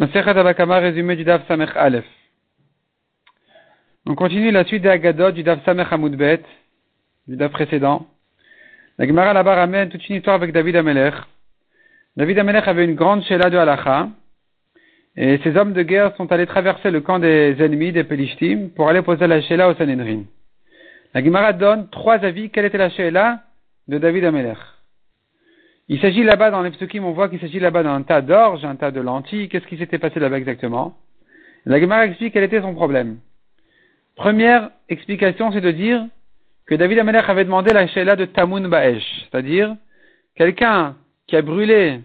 Abakama, résumé du Samech Aleph. On continue la suite des Agadot du Daf Samech Hamoudbet, du Daf précédent. La Gemara là-bas ramène toute une histoire avec David Amelech. David Amelech avait une grande Sheila de Halacha, et ses hommes de guerre sont allés traverser le camp des ennemis des Pelishtim pour aller poser la Sheila au Sanhedrin. La Gemara donne trois avis. Quelle était la Sheila de David Amelech il s'agit là-bas dans les on voit qu'il s'agit là-bas d'un tas d'orge, un tas de lentilles. Qu'est-ce qui s'était passé là-bas exactement? La explique quel était son problème. Première explication, c'est de dire que David Amelech avait demandé la Sheila de Tamun Baesh, c'est-à-dire quelqu'un qui a brûlé,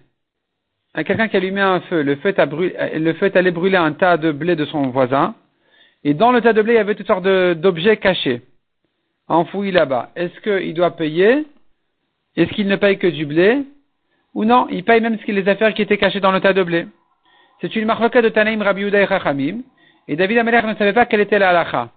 quelqu'un qui a allumé un feu, le feu, brûlé, le feu allait brûler un tas de blé de son voisin, et dans le tas de blé, il y avait toutes sortes d'objets cachés, enfouis là-bas. Est-ce qu'il doit payer? Est-ce qu'il ne paye que du blé Ou non, il paye même ce les affaires qui étaient cachées dans le tas de blé. C'est une marloquette de Tanaïm Rabbi et Chachamim. Et David Amelech ne savait pas quelle était la halacha.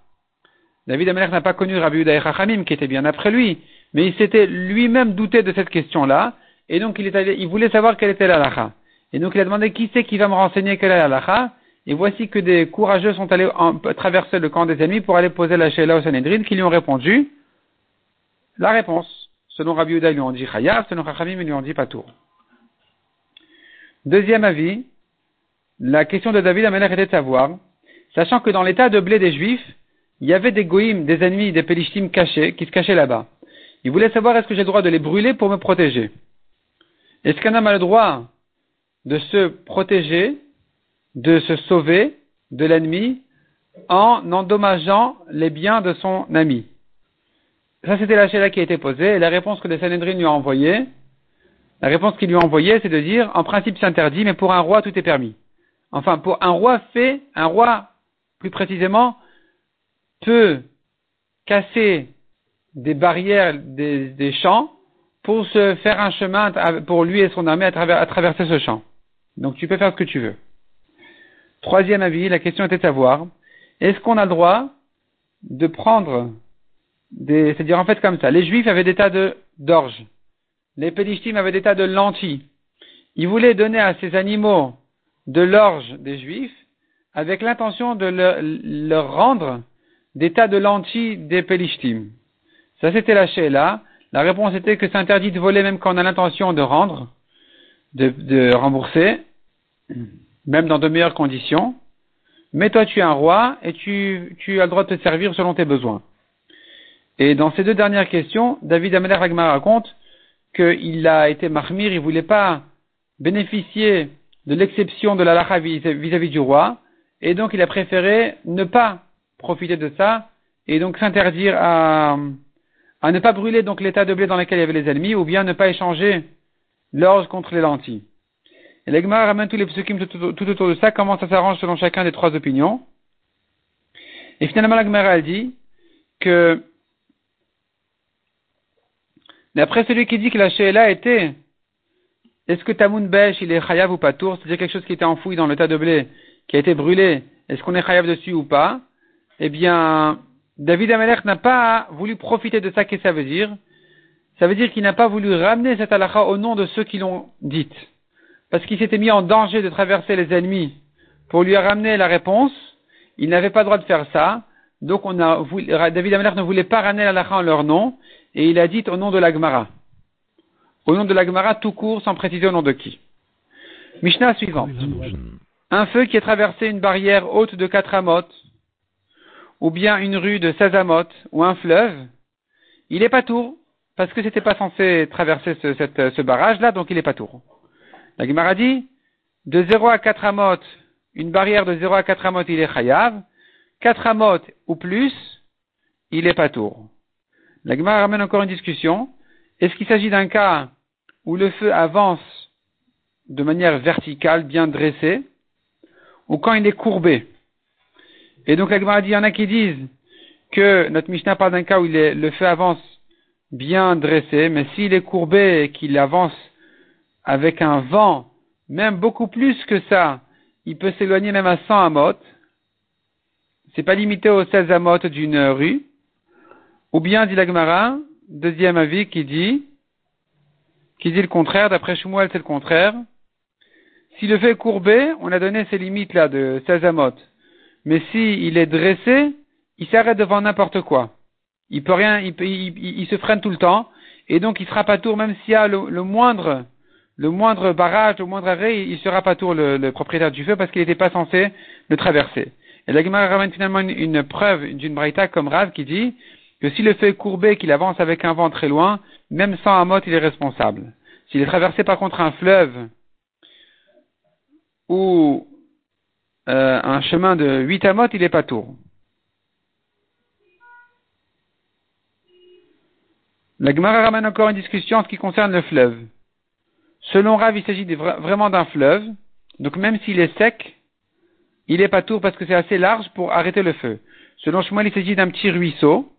David Amelech n'a pas connu Rabbi et Chachamim, qui était bien après lui. Mais il s'était lui-même douté de cette question-là. Et donc il, voulait savoir quelle était la. Et donc il a demandé qui c'est qui va me renseigner quelle est la. Et voici que des courageux sont allés traverser le camp des ennemis pour aller poser la Sheila au Sanhedrin, qui lui ont répondu la réponse. Selon Rabbi Yehuda, ils lui ont dit Chayav, selon Chachamim, ils lui ont dit Patour. Deuxième avis, la question de David Amelech était de savoir, sachant que dans l'état de blé des Juifs, il y avait des goïms, des ennemis, des pélishtim cachés, qui se cachaient là-bas. Il voulait savoir est-ce que j'ai le droit de les brûler pour me protéger? Est-ce qu'un homme a le droit de se protéger, de se sauver de l'ennemi en endommageant les biens de son ami? Ça, c'était la chéla qui a été posée. Et la réponse que les Sanhedrin lui ont envoyée, la réponse qu'il lui a envoyée, c'est de dire, en principe, c'est interdit, mais pour un roi, tout est permis. Enfin, pour un roi fait, un roi, plus précisément, peut casser des barrières des, champs pour se faire un chemin pour lui et son armée à traverser ce champ. Donc tu peux faire ce que tu veux. Troisième avis, la question était de savoir, est-ce qu'on a le droit de prendre c'est-à-dire en fait comme ça. Les Juifs avaient des tas de d'orge. Les Pélishtim avaient des tas de lentilles. Ils voulaient donner à ces animaux de l'orge des Juifs avec l'intention de leur, rendre des tas de lentilles des Pélishtim. Ça c'était la là. La réponse était que c'est interdit de voler même quand on a l'intention de rendre, de, rembourser, même dans de meilleures conditions. Mais toi tu es un roi et tu as le droit de te servir selon tes besoins. Et dans ces deux dernières questions, David Ameler Ragmar raconte qu'il a été marmir, il ne voulait pas bénéficier de l'exception de la lacha vis-à-vis du roi, et donc il a préféré ne pas profiter de ça, et donc s'interdire à, ne pas brûler donc l'état de blé dans lequel il y avait les ennemis, ou bien ne pas échanger l'orge contre les lentilles. Et l'Egmar ramène tous les psukim tout, autour de ça, comment ça s'arrange selon chacun des trois opinions. Et finalement, l'Egmar a dit que D'après celui qui dit que la Sheila était, est-ce que Tamoun Besh, il est chayav ou pas tour, c'est-à-dire quelque chose qui était enfoui dans le tas de blé, qui a été brûlé, est-ce qu'on est chayav dessus ou pas? Eh bien, David Amelech n'a pas voulu profiter de ça, qu'est-ce que ça veut dire? Ça veut dire qu'il n'a pas voulu ramener cette halakha au nom de ceux qui l'ont dite. Parce qu'il s'était mis en danger de traverser les ennemis pour lui ramener la réponse, il n'avait pas le droit de faire ça, donc on a, David Amelech ne voulait pas ramener la halakha en leur nom, et il a dit au nom de l'Agmara. Au nom de l'Agmara, tout court, sans préciser au nom de qui. Mishnah suivante. Un feu qui a traversé une barrière haute de quatre amotes, ou bien une rue de 16 amotes, ou un fleuve, il est pas tour, parce que c'était pas censé traverser ce, ce barrage-là, donc il est pas tour. La Gemara dit, de 0 à 4 amotes, une barrière de 0 à 4 amotes, il est chayav, 4 amotes ou plus, il est pas tour. La Gemara ramène encore une discussion. Est-ce qu'il s'agit d'un cas où le feu avance de manière verticale, bien dressée, ou quand il est courbé? Et donc la Gemara dit, il y en a qui disent que notre Mishnah parle d'un cas où le feu avance bien dressé, mais s'il est courbé et qu'il avance avec un vent, même beaucoup plus que ça, il peut s'éloigner même à 100 amotes. C'est pas limité aux 16 amotes d'une rue. Ou bien, dit l'Agmara, deuxième avis qui dit, qui dit le contraire, d'après Shmuel c'est le contraire. Si le feu est courbé, on a donné ces limites là de 16 amot. Mais si il est dressé, il s'arrête devant n'importe quoi. Il peut rien, il, se freine tout le temps, et donc il sera pas tour, même s'il y a le, moindre, le moindre barrage, le moindre arrêt, il sera pas tour le, propriétaire du feu parce qu'il n'était pas censé le traverser. Et la Gemara ramène finalement une, preuve d'une braïta comme Rav qui dit que si le feu est courbé, qu'il avance avec un vent très loin, même sans amot, il est responsable. S'il est traversé par contre un fleuve ou euh, un chemin de 8 amot, il n'est pas tour. La Gemara ramène encore une discussion en ce qui concerne le fleuve. Selon Rav, il s'agit vraiment d'un fleuve, donc même s'il est sec, il n'est pas tour parce que c'est assez large pour arrêter le feu. Selon Shmuel, il s'agit d'un petit ruisseau,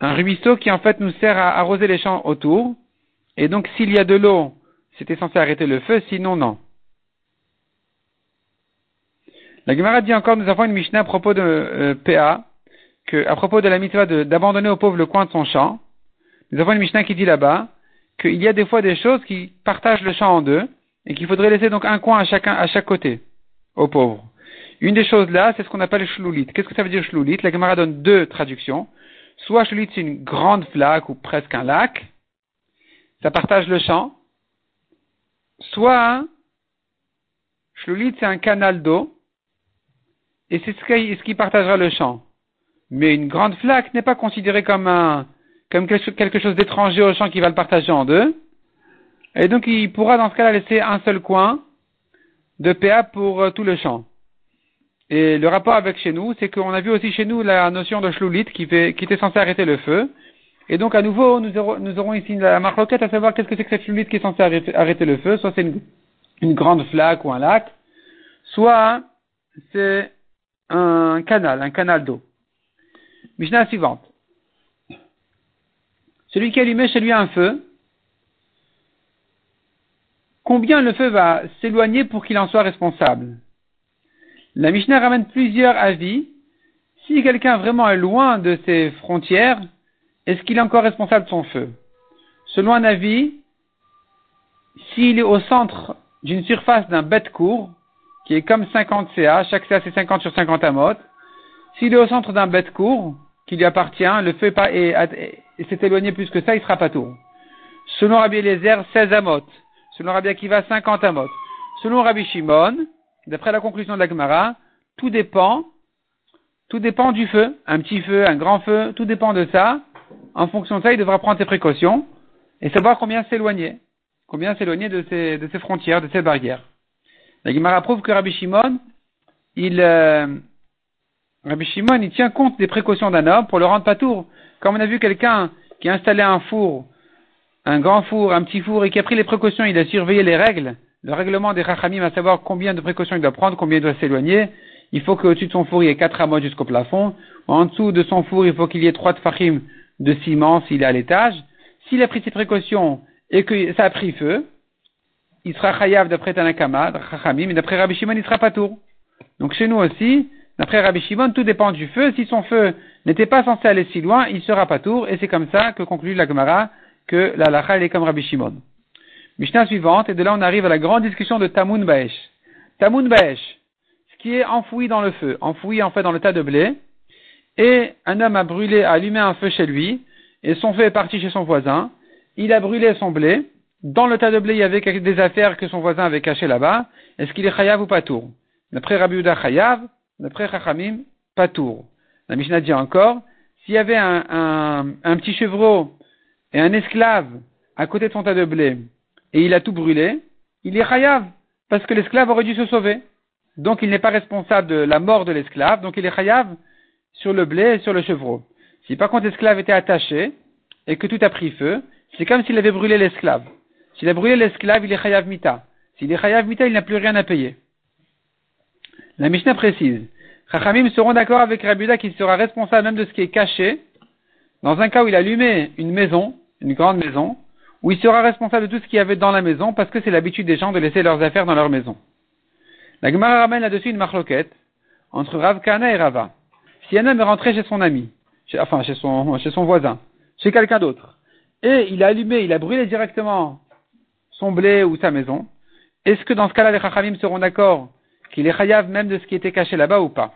un ruisseau qui en fait nous sert à arroser les champs autour, et donc s'il y a de l'eau, c'était censé arrêter le feu, sinon non. La Gemara dit encore, nous avons une Mishnah à propos de euh, PA, que, à propos de la mitzvah d'abandonner au pauvre le coin de son champ. Nous avons une Mishnah qui dit là-bas qu'il y a des fois des choses qui partagent le champ en deux et qu'il faudrait laisser donc un coin à chacun, à chaque côté, au pauvre. Une des choses là, c'est ce qu'on appelle shloulit. Qu'est-ce que ça veut dire shloulit La Gemara donne deux traductions. Soit shloulit c'est une grande flaque ou presque un lac, ça partage le champ. Soit shloulit c'est un canal d'eau et c'est ce qui, partagera le champ. Mais une grande flaque n'est pas considérée comme un, comme quelque chose d'étranger au champ qui va le partager en deux. Et donc il pourra dans ce cas-là laisser un seul coin de PA pour euh, tout le champ. Et le rapport avec chez nous, c'est qu'on a vu aussi chez nous la notion de shloulit qui, était censé arrêter le feu. Et donc à nouveau, nous aurons, ici la marloquette à savoir qu'est-ce que c'est que cette shloulit qui est censée arrêter, le feu. Soit c'est une, une, grande flaque ou un lac, soit c'est un canal, un canal d'eau. Mishnah suivante. Celui qui allumait chez lui un feu, combien le feu va s'éloigner pour qu'il en soit responsable? La Mishnah ramène plusieurs avis. Si quelqu'un vraiment est loin de ses frontières, est-ce qu'il est encore responsable de son feu? Selon un avis, s'il est au centre d'une surface d'un bête court, qui est comme 50 CA, chaque CA c'est 50 sur 50 amot. S'il est au centre d'un bête court, qui lui appartient, le feu s'est éloigné plus que ça, il sera pas tour. Selon Rabbi Eliezer, 16 amot. Selon Rabbi Akiva, 50 amot. Selon Rabbi Shimon, d'après la conclusion de la Gemara, tout dépend, tout dépend du feu. Un petit feu, un grand feu, tout dépend de ça. En fonction de ça, il devra prendre ses précautions et savoir combien s'éloigner. Combien s'éloigner de ses, frontières, de ses barrières. La Gemara prouve que Rabbi Shimon, il, euh, Rabbi Shimon, il tient compte des précautions d'un homme pour le rendre pas tour. Comme on a vu quelqu'un qui a installé un four, un grand four, un petit four, et qui a pris les précautions, il a surveillé les règles, le règlement des Rachamim, à savoir combien de précautions il doit prendre, combien il doit s'éloigner. Il faut qu'au-dessus de son four, il y ait quatre amots jusqu'au plafond. En dessous de son four, il faut qu'il y ait trois tfachim de ciment s'il est à l'étage. S'il a pris ses précautions et que ça a pris feu, il sera chayav d'après Tanakama, mais d'après Rabbi Shimon, il sera pas tour. Donc chez nous aussi, d'après Rabbi Shimon, tout dépend du feu. Si son feu n'était pas censé aller si loin, il sera pas tour. Et c'est comme ça que conclut la Gemara que la lacha est comme Rabbi Shimon. Mishnah suivante, et de là on arrive à la grande discussion de Tamun Baesh. Tamun Baesh, ce qui est enfoui dans le feu, enfoui en fait dans le tas de blé, et un homme a brûlé, a allumé un feu chez lui, et son feu est parti chez son voisin, il a brûlé son blé, dans le tas de blé, il y avait des affaires que son voisin avait cachées là-bas. Est-ce qu'il est chayav ou patour D'après Rabbi Uda chayav, d'après Chachamim, patour. La Mishnah dit encore, s'il y avait un, un, petit chevreau et un esclave à côté de son tas de blé, et il a tout brûlé, il est chayav, parce que l'esclave aurait dû se sauver. Donc il n'est pas responsable de la mort de l'esclave, donc il est chayav sur le blé et sur le chevreau. Si par contre l'esclave était attaché et que tout a pris feu, c'est comme s'il avait brûlé l'esclave. S'il a brûlé l'esclave, il est chayav mita. S'il est chayav mita, il n'a plus rien à payer. La Mishnah précise. Chachamim seront d'accord avec Rabuda qu'il sera responsable même de ce qui est caché, dans un cas où il a allumé une maison, une grande maison, où il sera responsable de tout ce qu'il y avait dans la maison, parce que c'est l'habitude des gens de laisser leurs affaires dans leur maison. La Gemara ramène là-dessus une marloquette entre Rav Kana et Rava. Si un homme est rentré chez son ami, enfin chez son, chez son voisin, chez quelqu'un d'autre, et il a allumé, il a brûlé directement son blé ou sa maison, est-ce que dans ce cas-là, les Chachamim seront d'accord qu'il est chayav même de ce qui était caché là-bas ou pas?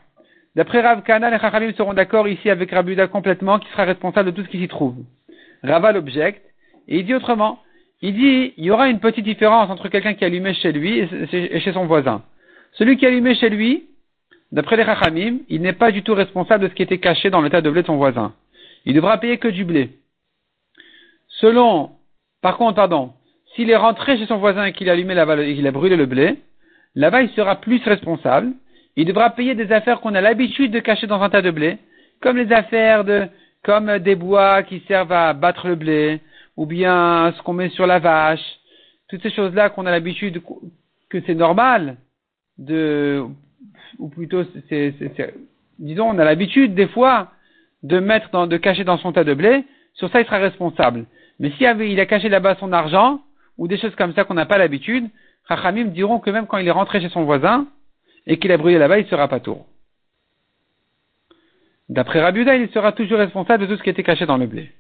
D'après Rav Kana, les Chachamim seront d'accord ici avec Rabuda complètement, qui sera responsable de tout ce qui s'y trouve. Rava l'objecte, et il dit autrement. Il dit, il y aura une petite différence entre quelqu'un qui allumait chez lui et chez son voisin. Celui qui allumait chez lui, d'après les Chachamim, il n'est pas du tout responsable de ce qui était caché dans l'état de blé de son voisin. Il devra payer que du blé. Selon, par contre, pardon, s'il est rentré chez son voisin et qu'il a allumé et qu'il a brûlé le blé, là-bas il sera plus responsable. Il devra payer des affaires qu'on a l'habitude de cacher dans un tas de blé, comme les affaires de, comme des bois qui servent à battre le blé, ou bien ce qu'on met sur la vache, toutes ces choses-là qu'on a l'habitude, que c'est normal de, ou plutôt, c'est, disons, on a l'habitude des fois de mettre dans, de cacher dans son tas de blé, sur ça il sera responsable. Mais s'il il a caché là-bas son argent, ou des choses comme ça qu'on n'a pas l'habitude, Chachamim diront que même quand il est rentré chez son voisin, et qu'il a brûlé là-bas, il sera pas tour. D'après Rabiuda, il sera toujours responsable de tout ce qui était caché dans le blé.